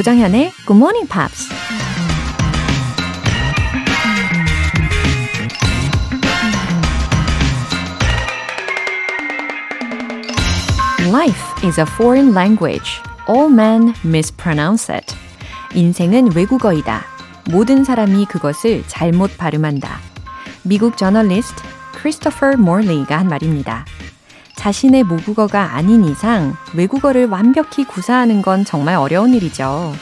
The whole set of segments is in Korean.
조정현의 Good Morning Pops. Life is a foreign language. All men mispronounce it. 인생은 외국어이다. 모든 사람이 그것을 잘못 발음한다. 미국 저널리스트 크리스토퍼 몰리가 한 말입니다. 자신의 모국어가 아닌 이상 외국어를 완벽히 구사하는 건 정말 어려운 일이죠.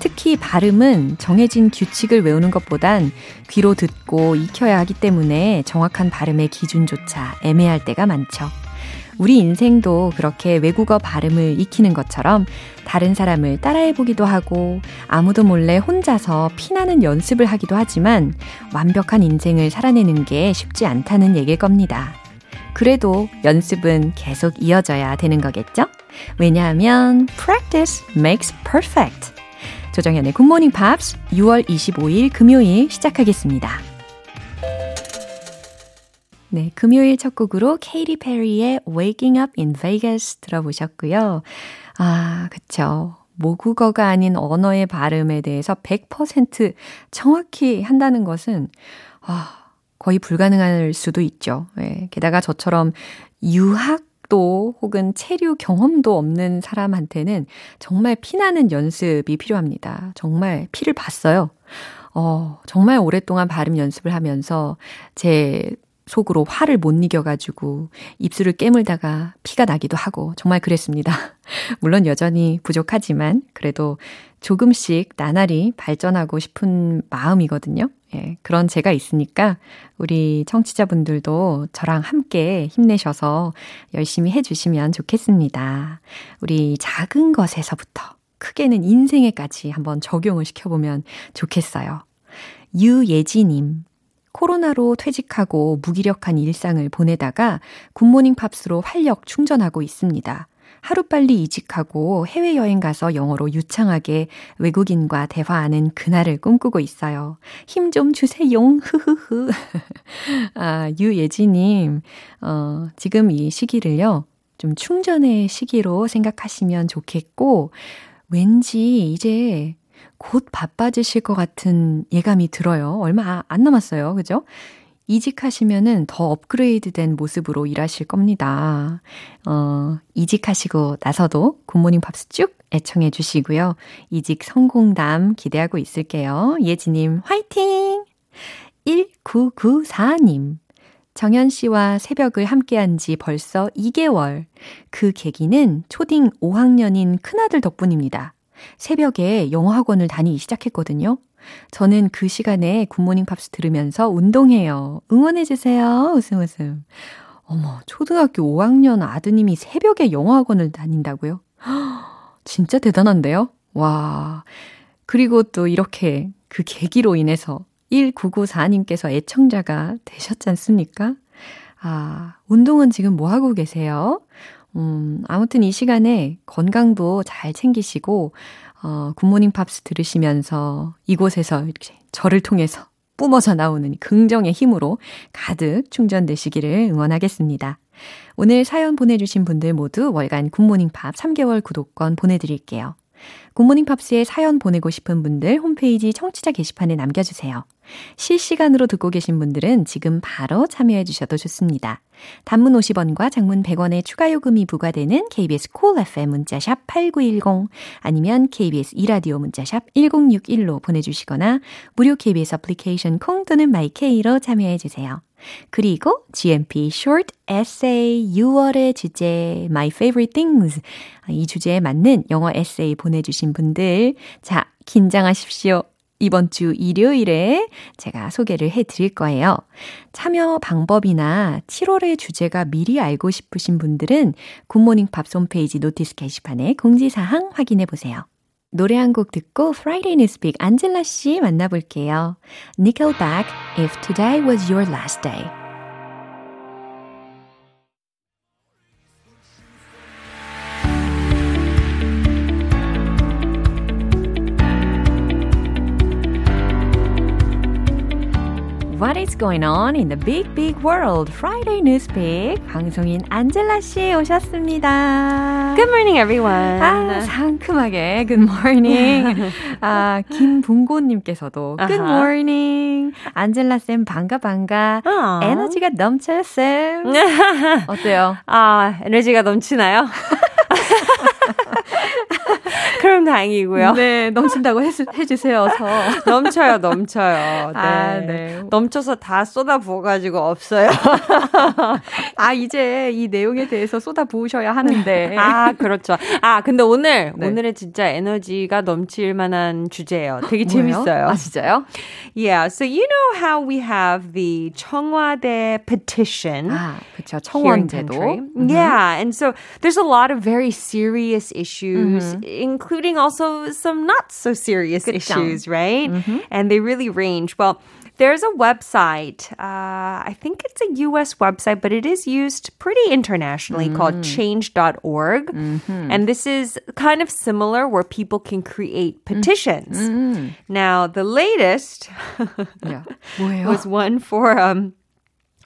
특히 발음은 정해진 규칙을 외우는 것보단 귀로 듣고 익혀야 하기 때문에 정확한 발음의 기준조차 애매할 때가 많죠. 우리 인생도 그렇게 외국어 발음을 익히는 것처럼 다른 사람을 따라해보기도 하고 아무도 몰래 혼자서 피나는 연습을 하기도 하지만 완벽한 인생을 살아내는 게 쉽지 않다는 얘기일 겁니다. 그래도 연습은 계속 이어져야 되는 거겠죠? 왜냐하면 practice makes perfect. 조정현의 굿모닝 팝스 6월 25일 금요일 시작하겠습니다. 네, 금요일 첫 곡으로 케이티 페리의 Waking Up in Vegas 들어보셨고요. 아, 그쵸. 모국어가 아닌 언어의 발음에 대해서 100% 정확히 한다는 것은, 아, 거의 불가능할 수도 있죠. 예, 게다가 저처럼 유학도 혹은 체류 경험도 없는 사람한테는 정말 피나는 연습이 필요합니다. 정말 피를 봤어요. 어, 정말 오랫동안 발음 연습을 하면서 제 속으로 화를 못 이겨가지고 입술을 깨물다가 피가 나기도 하고 정말 그랬습니다. 물론 여전히 부족하지만 그래도 조금씩 나날이 발전하고 싶은 마음이거든요. 예, 그런 제가 있으니까 우리 청취자분들도 저랑 함께 힘내셔서 열심히 해주시면 좋겠습니다. 우리 작은 것에서부터 크게는 인생에까지 한번 적용을 시켜보면 좋겠어요. 유예지님, 코로나로 퇴직하고 무기력한 일상을 보내다가 굿모닝 팝스로 활력 충전하고 있습니다. 하루빨리 이직하고 해외여행 가서 영어로 유창하게 외국인과 대화하는 그날을 꿈꾸고 있어요. 힘 좀 주세요. 흐흐흐. 아, 유예지님, 어, 지금 이 시기를요, 좀 충전의 시기로 생각하시면 좋겠고, 왠지 이제 곧 바빠지실 것 같은 예감이 들어요. 얼마 안 남았어요. 그죠? 이직하시면은 더 업그레이드 된 모습으로 일하실 겁니다. 어, 이직하시고 나서도 굿모닝 팝스 쭉 애청해 주시고요. 이직 성공담 기대하고 있을게요. 예지님, 화이팅! 1994님. 정현 씨와 새벽을 함께한 지 벌써 2개월. 그 계기는 초딩 5학년인 큰아들 덕분입니다. 새벽에 영어 학원을 다니기 시작했거든요. 저는 그 시간에 굿모닝 팝스 들으면서 운동해요. 응원해주세요. 웃음 웃음. 어머, 초등학교 5학년 아드님이 새벽에 영어 학원을 다닌다고요? 진짜 대단한데요? 와. 그리고 또 이렇게 그 계기로 인해서 1994님께서 애청자가 되셨지 않습니까? 아, 운동은 지금 뭐 하고 계세요? 음, 아무튼 이 시간에 건강도 잘 챙기시고, 어, 굿모닝 팝스 들으시면서 이곳에서 이렇게 저를 통해서 뿜어져 나오는 긍정의 힘으로 가득 충전되시기를 응원하겠습니다. 오늘 사연 보내주신 분들 모두 월간 굿모닝 팝 3개월 구독권 보내드릴게요. 굿모닝 팝스에 사연 보내고 싶은 분들 홈페이지 청취자 게시판에 남겨주세요. 실시간으로 듣고 계신 분들은 지금 바로 참여해 주셔도 좋습니다. 단문 50원과 장문 100원의 추가 요금이 부과되는 KBS 콜 cool FM 문자샵 8910 아니면 KBS 이라디오 문자샵 1061로 보내주시거나 무료 KBS 애플리케이션 콩 또는 마이케이로 참여해 주세요. 그리고 GMP Short Essay 6월의 주제 My Favorite Things 이 주제에 맞는 영어 에세이 보내주신 분들 자 긴장하십시오. 이번 주 일요일에 제가 소개를 해 드릴 거예요. 참여 방법이나 7월의 주제가 미리 알고 싶으신 분들은 굿모닝 팝스 홈페이지 notice 게시판에 공지사항 확인해 보세요. 노래 한 곡 듣고 Friday Newspeak 안젤라 씨 만나볼게요. Nickelback, If Today Was Your Last Day. What is going on in the big big world? Friday Newspeak 방송인 안젤라 씨 오셨습니다. Good morning, everyone. 아, 상큼하게 good morning. 아, 김붕고님께서도 good 아하. morning. 안젤라 쌤 반가 반가. 아. 에너지가 넘쳐요 쌤. 어때요? 아, 에너지가 넘치나요? 그럼 다행이고요. 네, 넘친다고 해, 해주세요. 서. 넘쳐요, 넘쳐요. 네. 아, 네. 넘쳐서 다 쏟아 부어가지고 없어요. 아, 이제 이 내용에 대해서 쏟아 부으셔야 하는데. 아, 그렇죠. 아, 근데 오늘, 네. 오늘은 진짜 에너지가 넘칠 만한 주제예요. 되게? 재밌어요. 아, 진짜요? Yeah, so you know how we have the 청와대 petition. 아, in 청원제도. Yeah, and so there's a lot of very serious issues, including including also some not so serious issues, right? Mm-hmm. And they really range. Well, there's a website. Uh, I think it's a US website, but it is used pretty internationally mm-hmm. called change.org. Mm-hmm. And this is kind of similar where people can create mm. petitions. Mm-hmm. Now, the latest yeah. was one for um,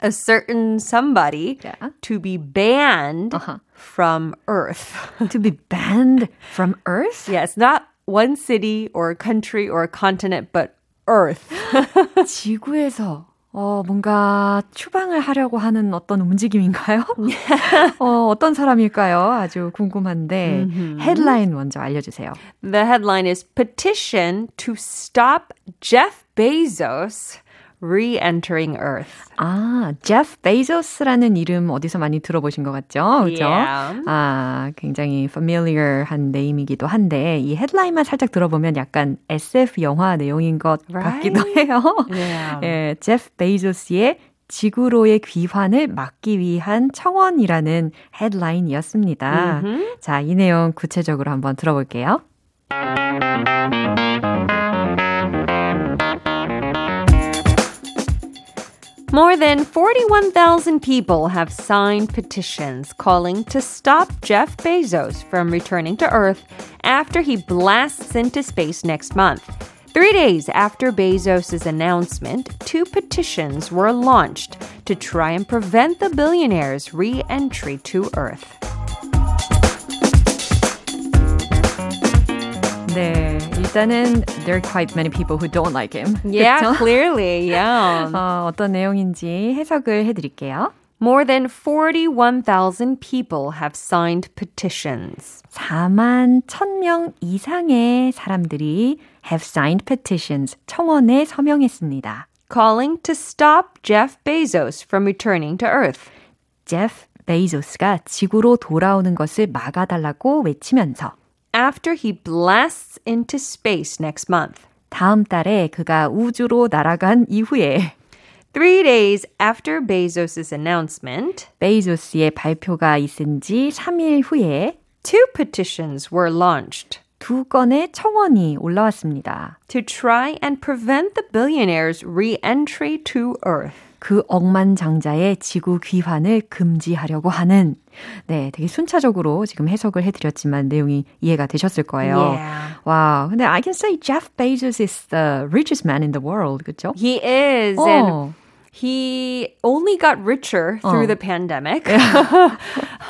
a certain somebody yeah. to be banned. Uh-huh from Earth. to be banned from Earth? yes, not one city or a country or a continent, but Earth. 지구에서 어, 뭔가 추방을 하려고 하는 어떤 움직임인가요? 어, 어떤 사람일까요? 아주 궁금한데 헤드라인 먼저 알려주세요. The headline is Petition to Stop Jeff Bezos Re-Entering Earth. 아, 제프 베이조스라는 이름 어디서 많이 들어보신 것 같죠? 그죠? Yeah. 아, 굉장히 familiar한 네임이기도 한데 이 헤드라인만 살짝 들어보면 약간 SF 영화 내용인 것 Right. 같기도 해요. Yeah. 예, 제프 베이조스의 지구로의 귀환을 막기 위한 청원이라는 헤드라인이었습니다. 자, 이 내용 구체적으로 한번 들어볼게요. More than 41,000 people have signed petitions calling to stop Jeff Bezos from returning to Earth after he blasts into space next month. Three days after Bezos' announcement, two petitions were launched to try and prevent the billionaire's re entry to Earth. 네, 일단은 there are quite many people who don't like him. Yeah, 그쵸? clearly, yeah. 어, 어떤 내용인지 해석을 해드릴게요. More than 41,000 people have signed petitions. 4만 1000명 이상의 사람들이 have signed petitions, 청원에 서명했습니다. calling to stop Jeff Bezos from returning to Earth. 제프 베이조스가 지구로 돌아오는 것을 막아달라고 외치면서 After he blasts into space next month. 다음 달에 그가 우주로 날아간 이후에 Three days after Bezos' announcement, 베이조스의 발표가 있은 지 3일 후에 two petitions were launched 두 건의 청원이 올라왔습니다. to try and prevent the billionaire's re entry to Earth. 그 억만장자의 지구 귀환을 금지하려고 하는 네, 되게 순차적으로 지금 해석을 해드렸지만 내용이 이해가 되셨을 거예요. Yeah. 와, 근데 I can say Jeff Bezos is the richest man in the world, 그렇죠? He is, 어. and he only got richer through Oh. the pandemic.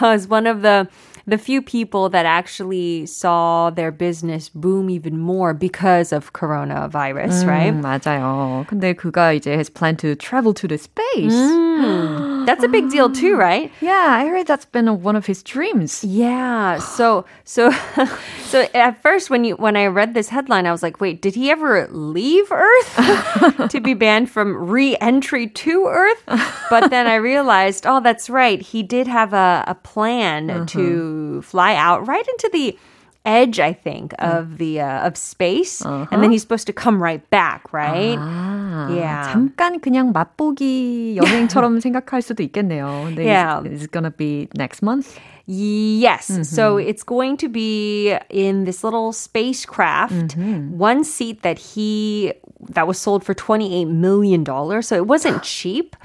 As one of the the few people that actually saw their business boom even more because of coronavirus, right? 음, 맞아요. 근데 그가 이제 has planned to travel to the space. Mm. That's a big deal too, mm. right? Yeah, I heard that's been one of his dreams. Yeah. So so so at first when you when I read this headline, I was like, wait, did he ever leave Earth to be banned from re-entry to Earth? But then I realized, oh, that's right. He did have a, a plan to mm-hmm. fly out right into the edge, I think, of the uh, of space, and then he's supposed to come right back, right? 아, Yeah. 잠깐 그냥 맛보기 여행처럼 생각할 수도 있겠네요. 근데 Yeah. is, is it gonna be next month? Yes. So it's going to be in this little spacecraft, one seat that he that was sold for 28 million dollars. So it wasn't cheap.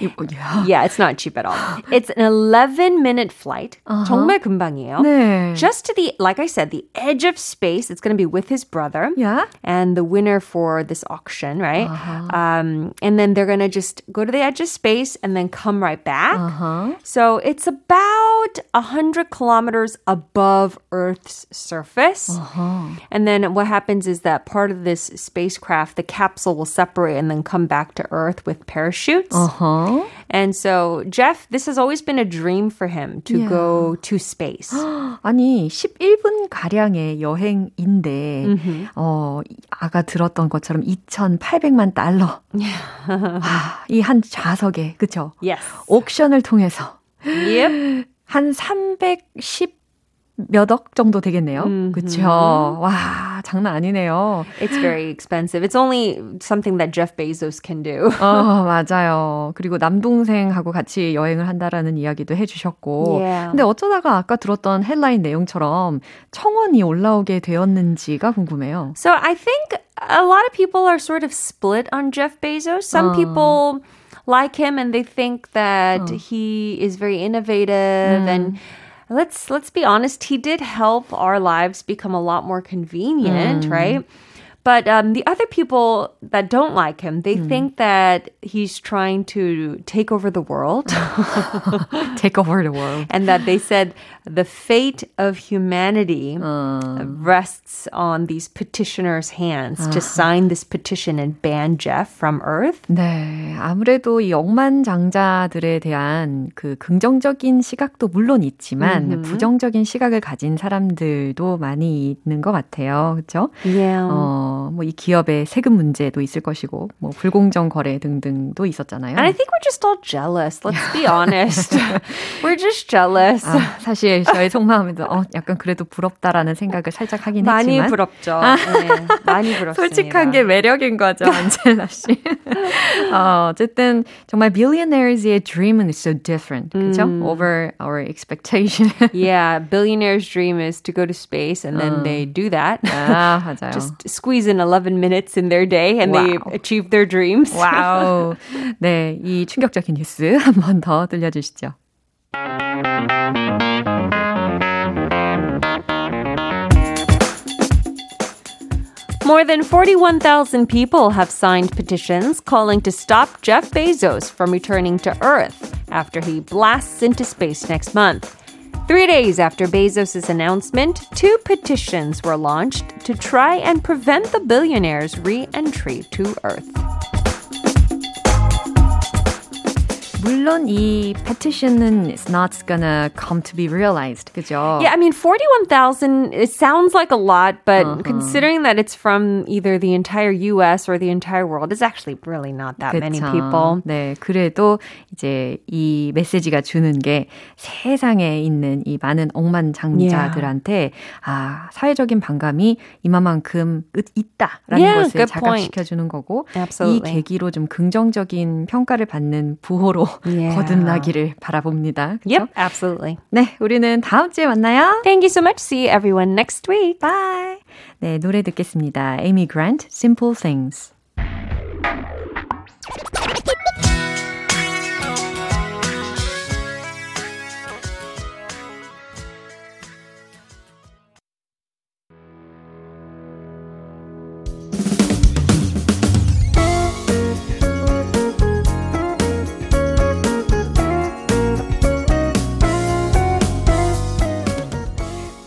yeah. Yeah, it's not cheap at all. It's an 11 minute flight. Uh-huh. 정말 금방이에요. 네. Just to the, like I said, the edge of space. It's going to be with his brother. Yeah. And the winner for this auction, right? Um, and then they're going to just go to the edge of space and then come right back. Uh-huh. So it's about 100 kilometers above Earth's surface. Uh-huh. And then what happens is that part of this spacecraft, the capsule will separate and then come back to Earth with parachutes. Uh-huh. And so Jeff, this has always been a dream for him to Yeah. go to space. 아니 11분 가량의 여행인데 어 아까 들었던 것처럼 2,800만 달러. 이한 좌석에 그쵸? yes. 옥션을 통해서 Yep. 한 310 몇억 정도 되겠네요. 그쵸? 와, 장난 아니네요. It's very expensive. It's only something that Jeff Bezos can do. 어, 맞아요. 그리고 남동생하고 같이 여행을 한다라는 이야기도 해 주셨고. Yeah. 근데 어쩌다가 아까 들었던 헬라인 내용처럼 청원이 올라오게 되었는지가 궁금해요. So I think a lot of people are sort of split on Jeff Bezos. Some people like him and they think that he is very innovative and let's let's be honest, he did help our lives become a lot more convenient, right? But um, the other people that don't like him, they think that he's trying to take over the world. Take over the world. and that they said the fate of humanity rests on these petitioners' hands to sign this petition and ban Jeff from Earth. 네, 아무래도 이 억만장자들에 대한 그 긍정적인 시각도 물론 있지만 부정적인 시각을 가진 사람들도 많이 있는 것 같아요. 그렇죠? Yeah. 어, 뭐 이 기업의 세금 문제도 있을 것이고, 뭐 불공정 거래 등등도 있었잖아요. And I think we're just all jealous. Let's be honest. we're just jealous. 아, 사실 저의 속마음에도 어, 약간 그래도 부럽다라는 생각을 살짝 하긴 많이 했지만 부럽죠. 네, 많이 부럽습니다. 솔직한 게 매력인 거죠, 안젤라 씨. 어, 어쨌든 정말 billionaires의 dream은 is so different, 그렇죠? Over our expectation. yeah, billionaire's dream is to go to space and then they do that. 아, 맞아요. Just squeeze in 11 minutes in their day and they Wow. achieve their dreams. 와우. 네, 이 충격적인 뉴스 한 번 더 들려주시죠. More than 41,000 people have signed petitions calling to stop Jeff Bezos from returning to Earth after he blasts into space next month. Three days after Bezos' announcement, two petitions were launched to try and prevent the billionaire's re entry to Earth. 물론 이 petition은 is not gonna come to be realized, 그죠? Yeah, I mean, 41,000, it sounds like a lot, but considering that it's from either the entire US or the entire world, it's actually really not that many 그쵸. people. 네, 그래도 이제 이 메시지가 주는 게 세상에 있는 이 많은 억만장자들한테 아 사회적인 반감이 이만큼 끝 있다라는 Yeah, 것을. 자각시켜 주는 거고 Absolutely. 이 계기로 좀 긍정적인 평가를 받는 부호로 Yeah. 거듭나기를 바라봅니다. 그쵸? Yep, absolutely. 네, 우리는 다음 주에 만나요. Thank you so much. See everyone next week. Bye. 네, 노래 듣겠습니다. Amy Grant, Simple Things.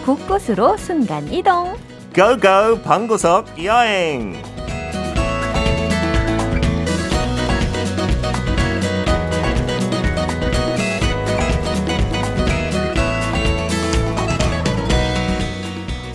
세계 곳곳으로 순간 이동. 고고 방구석 여행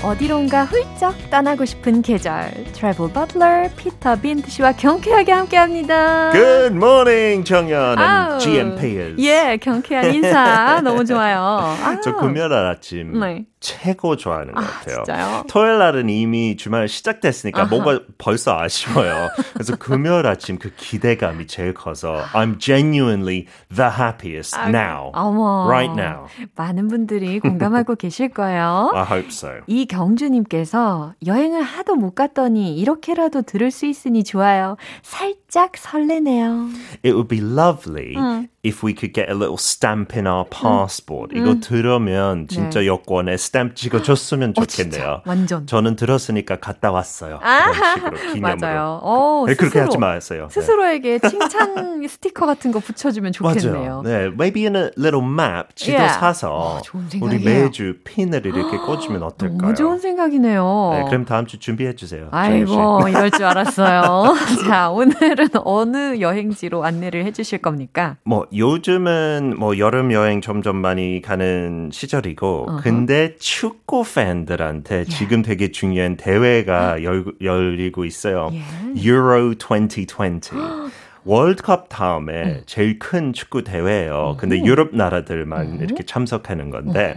어디론가 훌쩍 떠나고 싶은 계절. 트래블 버틀러 피터 빈트 씨와 경쾌하게 함께합니다. Good morning, 정연 and GMPers. 예, 경쾌한 인사 너무 좋아요. 아, 저 금요일 날 아침 네. 최고 좋아하는 것 아, 같아요. 진짜요? 토요일 날은 이미 주말 시작됐으니까 아하. 뭔가 벌써 아쉬워요. 그래서 금요일 아침 그 기대감이 제일 커서 I'm genuinely the happiest 아, now. 어머. Right now. 많은 분들이 공감하고 계실 거예요. I hope so. 이경주님께서 여행을 하도 못 갔더니 이렇게라도 들을 수 있으니 좋아요. 살짝 설레네요. It would be lovely 음. If we could get a little stamp in our passport. 이거 들으면 진짜 네. 여권에 스탬프 찍어줬으면 어, 좋겠네요. 진짜 완전. 저는 들었으니까 갔다 왔어요. 아, 식으로 기념으로. 맞아요. 어, 네, 그렇게 스스로, 하지 마세요. 네. 스스로에게 칭찬 스티커 같은 거 붙여주면 좋겠네요. 맞아요. 네, maybe in a little map 지도 Yeah. 사서 어, 좋은 우리. 매주 핀을 이렇게 꽂으면 어떨까요? 너무 좋은 생각이네요. 네, 그럼 다음 주 준비해 주세요. 아이고, 이럴 줄 알았어요. 자, 오늘은 어느 여행지로 안내를 해주실 겁니까? 뭐 요즘은 뭐 여름 여행 점점 많이 가는 시절이고 근데 축구 팬들한테 지금 되게 중요한 대회가 열, 열리고 있어요. 예. Euro 2020. 월드컵 다음에 제일 큰 축구 대회예요. 근데 유럽 나라들만 이렇게 참석하는 건데,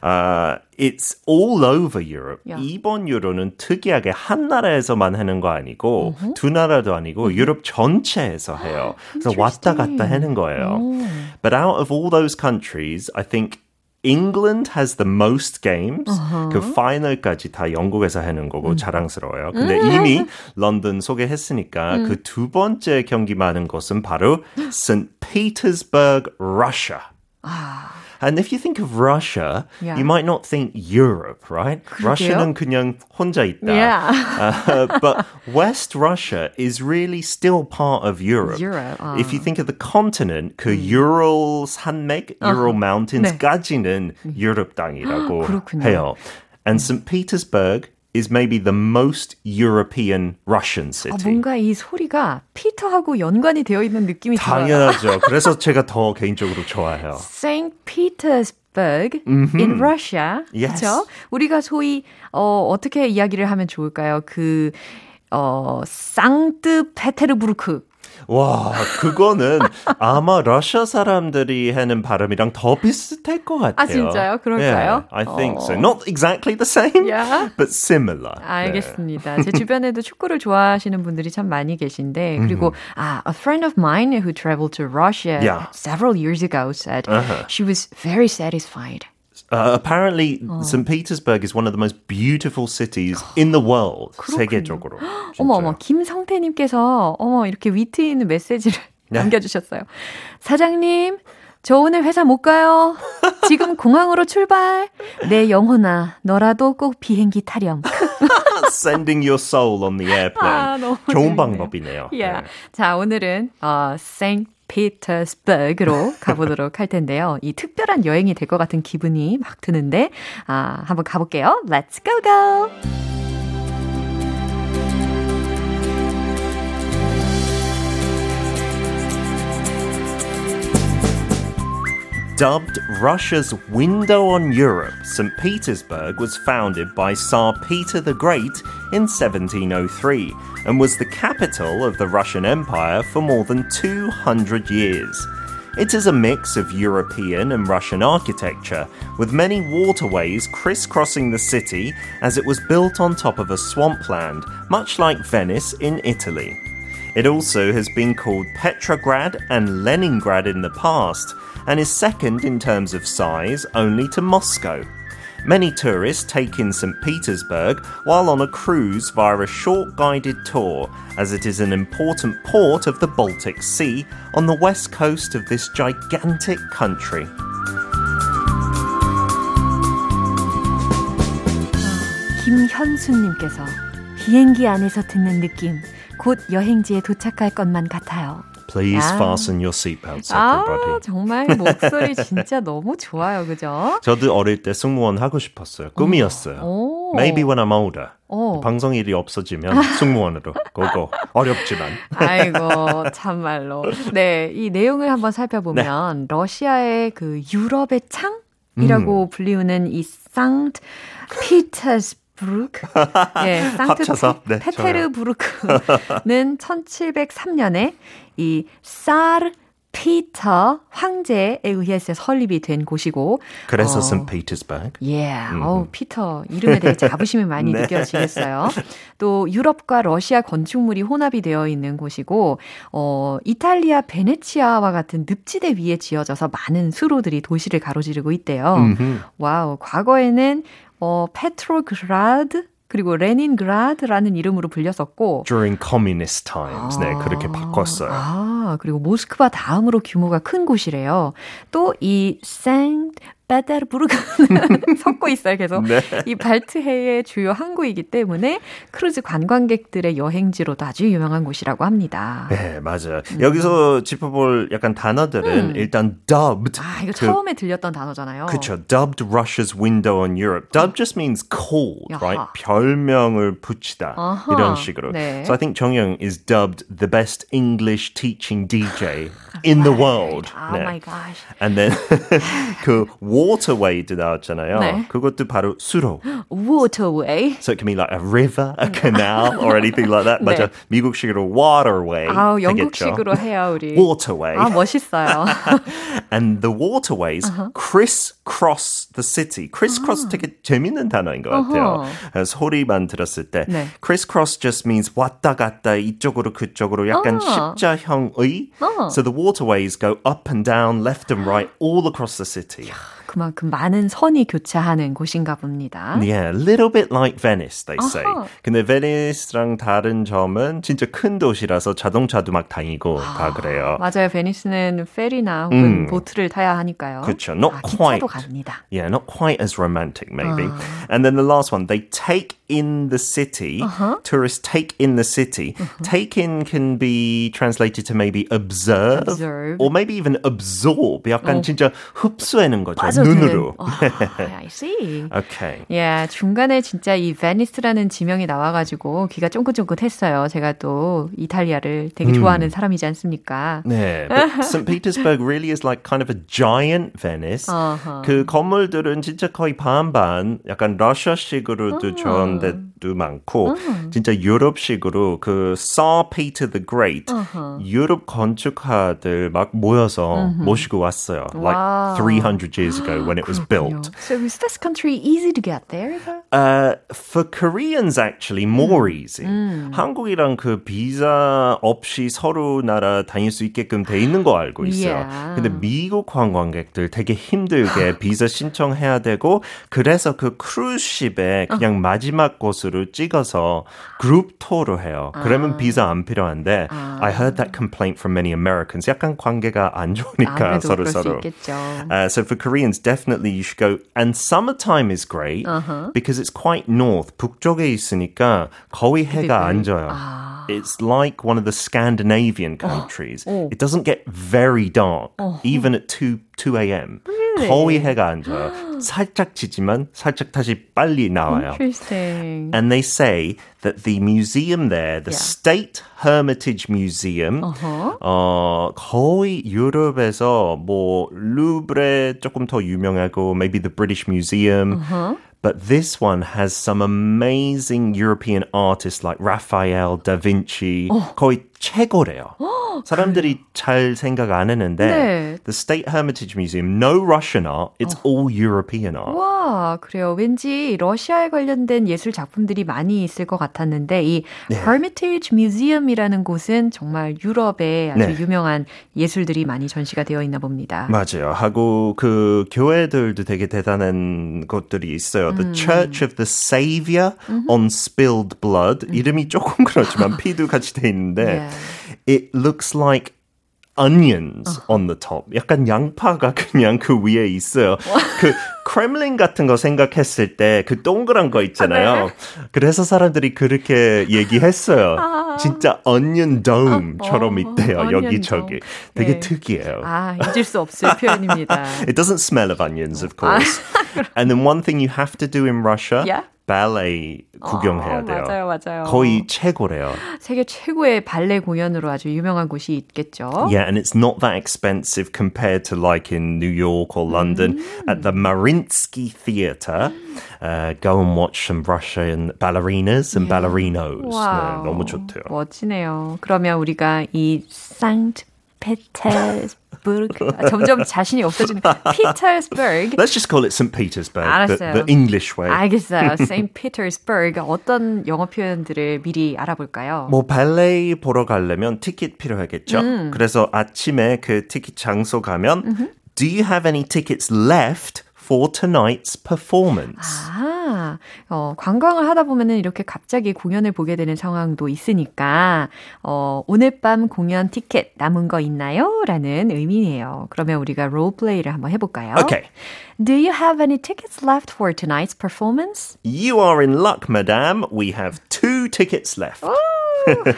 아, it's all over Europe. 야. 이번 유로는 특이하게 한 나라에서만 하는 거 아니고 두 나라도 아니고 유럽 전체에서 해요. 그래서 왔다 갔다 하는 거예요. But out of all those countries, I think England has the most games. 그 파이널까지 다 영국에서 하는 거고 자랑스러워요. 근데 이미 런던 소개했으니까 그두 번째 경기 많은 곳은 바로 St. Petersburg, Russia. And if you think of Russia, Yeah. you might not think Europe, right? Russia는 그냥 혼자 있다. Yeah. Uh, but West Russia is really still part of Europe. Europe, 아. If you think of the continent, 그 Ural 산맥, Ural Mountains까지는 유럽 땅이라고 그렇군요. 해요. And St. Petersburg is maybe the most European Russian 아, city. 뭔가 이 소리가 피터하고 연관이 되어 있는 느낌이 들어요. 당연하죠. 그래서 제가 더 개인적으로 좋아해요. Saint Petersburg in Russia. Yes. 그렇죠? 우리가 소위 어, 어떻게 이야기를 하면 좋을까요? 그 어, 상트페테르부르크. 와, 그거는 아마 러시아 사람들이 하는 발음이랑 더 비슷할 것 같아요. 아, 진짜요? 그럴까요? Yeah, I think so. 어. Not exactly the same, Yeah. but similar. 네. 알겠습니다. 제 주변에도 축구를 좋아하시는 분들이 참 많이 계신데 그리고 아, a friend of mine who traveled to Russia Yeah. several years ago said she was very satisfied. Uh, apparently, St. Petersburg is one of the most beautiful cities in the world. 세계적으로. 어머 진짜요. 어머 김성태님께서 어머 이렇게 위트 있는 메시지를 네. 남겨주셨어요. 사장님 저 오늘 회사 못 가요. 지금 공항으로 출발. 내 영혼아 너라도 꼭 비행기 타렴. Sending your soul on the airplane. 아, 좋은 재밌네요. 방법이네요. Yeah. 네. 자 오늘은 어, Saint Petersburg로 가보도록 할 텐데요. 이 특별한 여행이 될 것 같은 기분이 막 드는데 아 한번 가볼게요. Let's go go. Dubbed Russia's window on Europe, St. Petersburg was founded by Tsar Peter the Great in 1703 and was the capital of the Russian Empire for more than 200 years. It is a mix of European and Russian architecture, with many waterways crisscrossing the city as it was built on top of a swampland, much like Venice in Italy. It also has been called Petrograd and Leningrad in the past, and is second in terms of size only to Moscow. Many tourists take in St. Petersburg while on a cruise via a short guided tour, as it is an important port of the Baltic Sea on the west coast of this gigantic country. 김현수님께서 비행기 안에서 듣는 느낌 곧 여행지에 도착할 것만 같아요. Please Ah. fasten your seatbelts, 아, everybody. 정말 목소리 진짜 너무 좋아요. 그죠? 저도 어릴 때 승무원 하고 싶었어요. 꿈이었어요. 오. Maybe when I'm older. 오. 방송 일이 없어지면 승무원으로 고고 어렵지만 아이고, 참말로. 네, 이 내용을 한번 살펴보면 네. 러시아의 그 유럽의 창이라고 음. 불리우는 이 상트 피터스버그 부르크, 예, 합쳐서, 네, 페테르부르크는 1703년에 이 사르 피터 황제에 의해서 설립이 된 곳이고 그래서 어. Petersburg. 예, yeah. 음. 어 피터 이름에 대해 자부심이 많이 네. 느껴지겠어요. 또 유럽과 러시아 건축물이 혼합이 되어 있는 곳이고 어 이탈리아 베네치아와 같은 늪지대 위에 지어져서 많은 수로들이 도시를 가로지르고 있대요. 음흠. 와우, 과거에는 어 페트로그라드 그리고 레닌그라드라는 이름으로 불렸었고 during communist times 아, 네 그렇게 바꿨어요. 아 그리고 모스크바 다음으로 규모가 큰 곳이래요. 또 이 생 페테르부르크는 섞고 있어요. 계속 네. 이 발트해의 주요 항구이기 때문에 크루즈 관광객들의 여행지로도 아주 유명한 곳이라고 합니다. 네, 맞아요. 음. 여기서 짚어볼 약간 단어들은 음. 일단 dubbed. 아, 이거 그, 처음에 들렸던 단어잖아요. 그렇죠. Dubbed Russia's window on Europe. Dubbed just means called, 야하. right? 별명을 붙이다 아하. 이런 식으로. 네. So I think 정현 is dubbed the best English teaching DJ in the world. Oh 네. my gosh. And then 그 waterway도 나왔잖아요. 네. 그것도 바로 수로. waterway. So it can be like a river, a canal, or anything like that. 네. 맞아. 미국식으로 waterway. 아, 영국식으로 해요 우리. waterway. 아, 멋있어요. and the waterways uh-huh. crisscross the city. crisscross 아. 되게 재밌는 단어인 것 같아요. Uh-huh. 소리만 들었을 때. 네. crisscross just means 왔다 갔다 이쪽으로 그쪽으로 약간 아. 십자형의. 아. So the waterways go up and down, left and right, all across the city. 그만큼 많은 선이 교차하는 곳인가 봅니다. Yeah, a little bit like Venice, they say. 아하. 근데 베니스랑 다른 점은 진짜 큰 도시라서 자동차도 막 다니고 아, 다 그래요. 맞아요. 베니스는 페리나 혹은 음. 보트를 타야 하니까요. 그렇죠. Not 아, quite. 갑니다. Yeah, not quite as romantic maybe. 아. And then the last one, they take in the city. Uh-huh. Tourists take in the city. Uh-huh. Take in can be translated to maybe observe, observe. or maybe even absorb. 약간 어. 진짜 흡수하는 거죠. 맞아. 눈으로. 어, I see. Okay. Yeah, 중간에 진짜 이 베니스라는 지명이 나와가지고 귀가 쫑긋쫑긋했어요. 제가 또 이탈리아를 되게 좋아하는 사람이지 않습니까? 네. But St. Petersburg really is like kind of a giant Venice. Uh-huh. 그 건물들은 진짜 거의 반반 약간 러시아식으로도 uh-huh. 좋은 데도 많고 uh-huh. 진짜 유럽식으로 그 Tsar Peter the Great uh-huh. 유럽 건축가들 막 모여서 uh-huh. 모시고 왔어요. Like wow. 300 years ago. when it was built. So is this country easy to get there? Uh, for Koreans, actually, more easy. 음. 한국이랑 그 비자 없이 서로 나라 다닐 수 있게끔 돼 있는 거 알고 있어요. Yeah. 근데 미국 관광객들 되게 힘들게 비자 신청해야 되고 그래서 그 크루즈십에 그냥 어. 마지막 곳 으로 찍어서 그룹 토로 해요. 그러면 아. 비자 안 필요한데 아. I heard that complaint from many Americans. 약간 관계가 안 좋으니까 서로 서로. Uh, so for Koreans, definitely you should go. And summertime is great uh-huh. because it's quite north. 북쪽에 있으니까 거의 해가 안 져요. 아. It's like one of the Scandinavian countries. 어. It doesn't get very dark, 어. even at 2, 2 a.m. Really? 거의 해가 안 져요. 살짝 지지만 살짝 다시 빨리 나와요. Interesting. And they say that the museum there, the yeah. State Hermitage Museum, uh-huh. 어, 거의 유럽에서 뭐 루브르 조금 더 유명하고 maybe the British Museum. Uh-huh. But this one has some amazing European artists like Raphael, Da Vinci. 어. 거의 최고래요. 사람들이 잘 생각 안 했는데 네. The State Hermitage Museum, no Russian art, it's 어. all European art. 와, 그래요. 왠지 러시아에 관련된 예술 작품들이 많이 있을 것 같았는데 이 네. Hermitage Museum이라는 곳은 정말 유럽의 아주 네. 유명한 예술들이 많이 전시가 되어 있나 봅니다. 맞아요. 하고 그 교회들도 되게 대단한 것들이 있어요. The Church of the Savior on Spilled Blood. 이름이 조금 그렇지만 피도 같이 돼 있는데 it looks like onions uh. on the top. 약간 양파가 그냥 그 위에 있어요. 그 크렘린 같은 거 생각했을 때 그 동그란 거 있잖아요. 네. 그래서 사람들이 그렇게 얘기했어요. 아. 진짜 onion dome처럼 어, 있대요. 어, 여기저기. 되게 네. 특이해요. 아, 잊을 수 없을 표현입니다. It doesn't smell of onions, of course. And then one thing you have to do in Russia. Yeah? 발레 구경해야 어, 돼요. 맞아요, 맞아요. 거의 최고래요. 세계 최고의 발레 공연으로 아주 유명한 곳이 있겠죠. Yeah, and it's not that expensive compared to like in New York or London at the Marinsky Theatre. Uh, go and watch some Russian ballerinas and ballerinos. 와우, 네, 너무 좋대요. 멋지네요. 그러면 우리가 이 상 트 페테스부르크 아, 점점 자신이 없어지는 피터스버그 Let's just call it St. Petersburg, the, 알았어요. the English way. 알겠어요. St. Petersburg 어떤 영어 표현들을 미리 알아볼까요? 뭐 발레 보러 가려면 티켓 필요하겠죠. 음. 그래서 아침에 그 티켓 장소 가면 Do you have any tickets left for tonight's performance? 아, 어, 관광을 하다 보면은 이렇게 갑자기 공연을 보게 되는 상황도 있으니까, 어, 오늘 밤 공연 티켓 남은 거 있나요? 라는 의미예요. 그러면 우리가 롤플레이를 한번 해볼까요? Okay. Do you have any tickets left for tonight's performance? You are in luck, madame. We have two tickets left.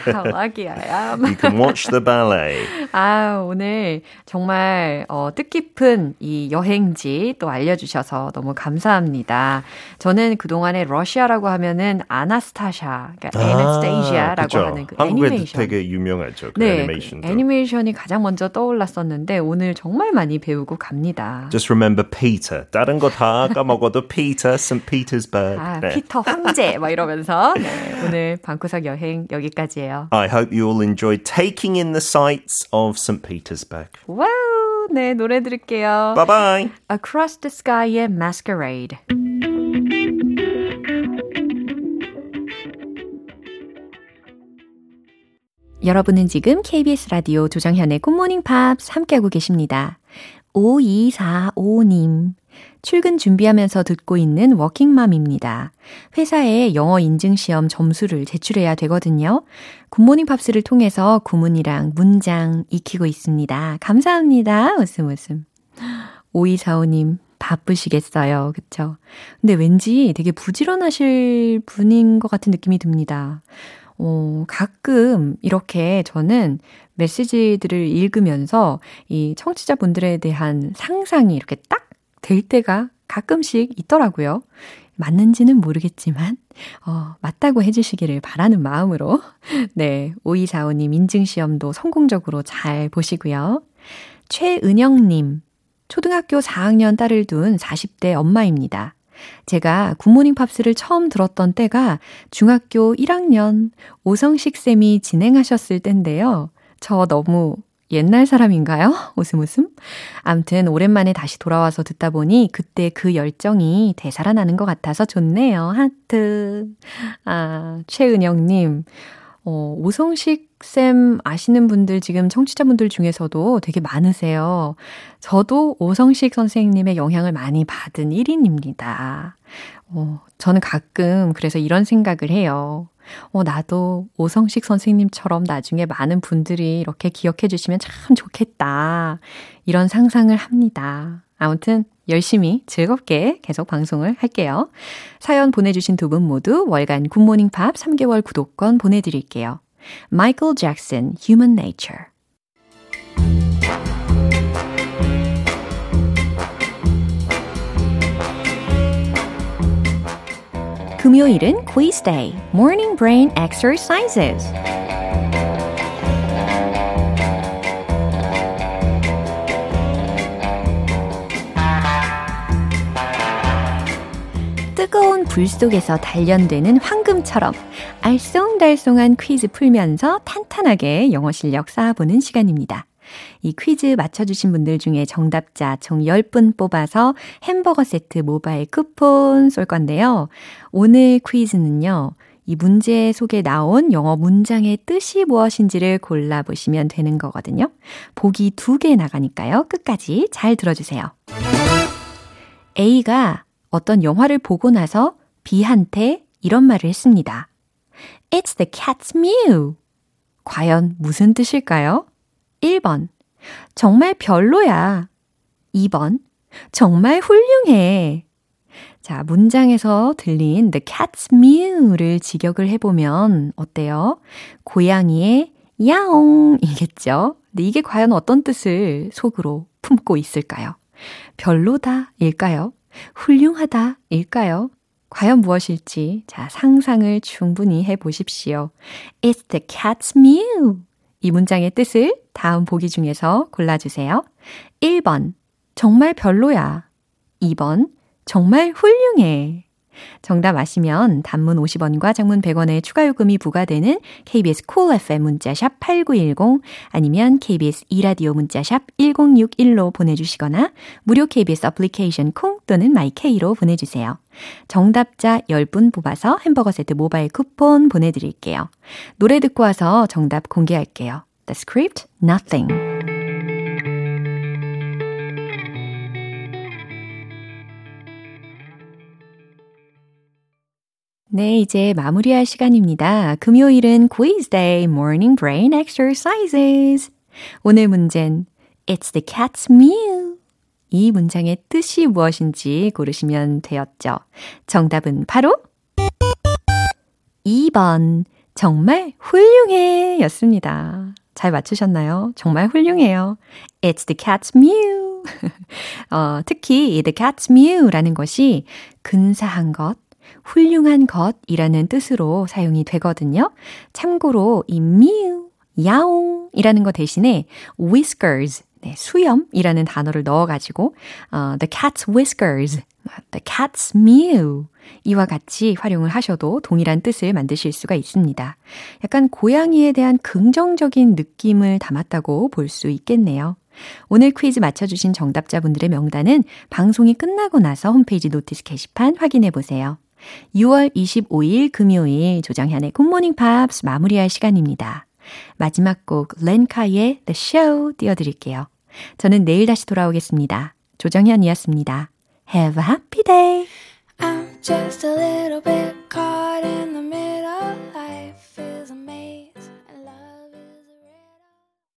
How lucky I am. You can watch the ballet. 아, 오늘 정말 어, 뜻깊은 이 여행지 또 알려주셔서 너무 감사합니다. 저는 그동안에 러시아라고 하면은 아나스타샤, 그러니까 Anastasia라고 그죠. 하는 그 애니메이션. 되게 유명하죠. 그 네, 애니메이션도. 그 애니메이션이 가장 먼저 떠올랐었는데 오늘 정말 많이 배우고 갑니다. Just remember Peter. 다른 거 다 까먹어도 Peter, St. Petersburg. 아, 네. 피터 황제 막 이러면서 네, 오늘 방구석 여행 여기까지예요. I hope you all enjoyed taking in the sights of St. Petersburg. 와우, 네 노래 들을게요. Bye bye. Across the Sky의 Masquerade. 여러분은 지금 KBS 라디오 조정현의 굿모닝 팝스 함께하고 계십니다. 5245님. 출근 준비하면서 듣고 있는 워킹맘입니다. 회사에 영어 인증 시험 점수를 제출해야 되거든요. 굿모닝 팝스를 통해서 구문이랑 문장 익히고 있습니다. 감사합니다. 웃음 웃음. 5245님, 바쁘시겠어요. 그쵸? 근데 왠지 되게 부지런하실 분인 것 같은 느낌이 듭니다. 어, 가끔 이렇게 저는 메시지들을 읽으면서 이 청취자분들에 대한 상상이 이렇게 딱 될 때가 가끔씩 있더라고요. 맞는지는 모르겠지만, 어, 맞다고 해주시기를 바라는 마음으로. 네, 5245님 인증시험도 성공적으로 잘 보시고요. 최은영님, 초등학교 4학년 딸을 둔 40대 엄마입니다. 제가 굿모닝 팝스를 처음 들었던 때가 중학교 1학년 오성식 쌤이 진행하셨을 때인데요. 저 너무 옛날 사람인가요? 웃음 웃음. 암튼 오랜만에 다시 돌아와서 듣다 보니 그때 그 열정이 되살아나는 것 같아서 좋네요. 하트. 아, 최은영님. 어, 오성식 쌤 아시는 분들 지금 청취자분들 중에서도 되게 많으세요. 저도 오성식 선생님의 영향을 많이 받은 1인입니다. 어, 저는 가끔 그래서 이런 생각을 해요. 어, 나도 오성식 선생님처럼 나중에 많은 분들이 이렇게 기억해 주시면 참 좋겠다. 이런 상상을 합니다. 아무튼 열심히 즐겁게 계속 방송을 할게요. 사연 보내주신 두 분 모두 월간 굿모닝 팝 3개월 구독권 보내드릴게요. 마이클 잭슨, Human Nature. 금요일은 quiz day, morning brain exercises. 뜨거운 불 속에서 단련되는 황금처럼 알쏭달쏭한 퀴즈 풀면서 탄탄하게 영어 실력 쌓아보는 시간입니다. 이 퀴즈 맞춰주신 분들 중에 정답자 총 10분 뽑아서 햄버거 세트 모바일 쿠폰 쏠 건데요. 오늘 퀴즈는요. 이 문제 속에 나온 영어 문장의 뜻이 무엇인지를 골라보시면 되는 거거든요. 보기 두 개 나가니까요. 끝까지 잘 들어주세요. A가 어떤 영화를 보고 나서 B한테 이런 말을 했습니다. It's the cat's mew. 과연 무슨 뜻일까요? 1번. 정말 별로야. 2번. 정말 훌륭해. 자, 문장에서 들린 the cat's mew를 직역을 해보면 어때요? 고양이의 야옹이겠죠? 근데 이게 과연 어떤 뜻을 속으로 품고 있을까요? 별로다 일까요? 훌륭하다 일까요? 과연 무엇일지 자, 상상을 충분히 해 보십시오. It's the cat's mew. 이 문장의 뜻을 다음 보기 중에서 골라주세요. 1번, 정말 별로야. 2번, 정말 훌륭해. 정답 아시면 단문 50원과 장문 100원의 추가 요금이 부과되는 KBS 콜 cool FM 문자샵 8910 아니면 KBS 이라디오 문자샵 1061로 보내주시거나 무료 KBS 애플리케이션 콩 또는 마이케이로 보내주세요. 정답자 10분 뽑아서 햄버거 세트 모바일 쿠폰 보내드릴게요. 노래 듣고 와서 정답 공개할게요. The script, nothing. 네, 이제 마무리할 시간입니다. 금요일은 quiz day, morning brain exercises. 오늘 문제는 It's the cat's mew. 이 문장의 뜻이 무엇인지 고르시면 되었죠. 정답은 바로 2번. 정말 훌륭해 였습니다. 잘 맞추셨나요? 정말 훌륭해요. It's the cat's mew. 어, 특히 the cat's mew라는 것이 근사한 것, 훌륭한 것이라는 뜻으로 사용이 되거든요. 참고로 이 mew, 야옹이라는 것 대신에 whiskers, 네, 수염이라는 단어를 넣어가지고 uh, the cat's whiskers, the cat's meow 이와 같이 활용을 하셔도 동일한 뜻을 만드실 수가 있습니다. 약간 고양이에 대한 긍정적인 느낌을 담았다고 볼 수 있겠네요. 오늘 퀴즈 맞춰주신 정답자분들의 명단은 방송이 끝나고 나서 홈페이지 notice 게시판 확인해 보세요. 6월 25일 금요일 조정현의 굿모닝 팝스 마무리할 시간입니다. 마지막 곡 렌카의 The Show 띄워드릴게요. 저는 내일 다시 돌아오겠습니다. 조정현이었습니다. Have a happy day. I'm just a little bit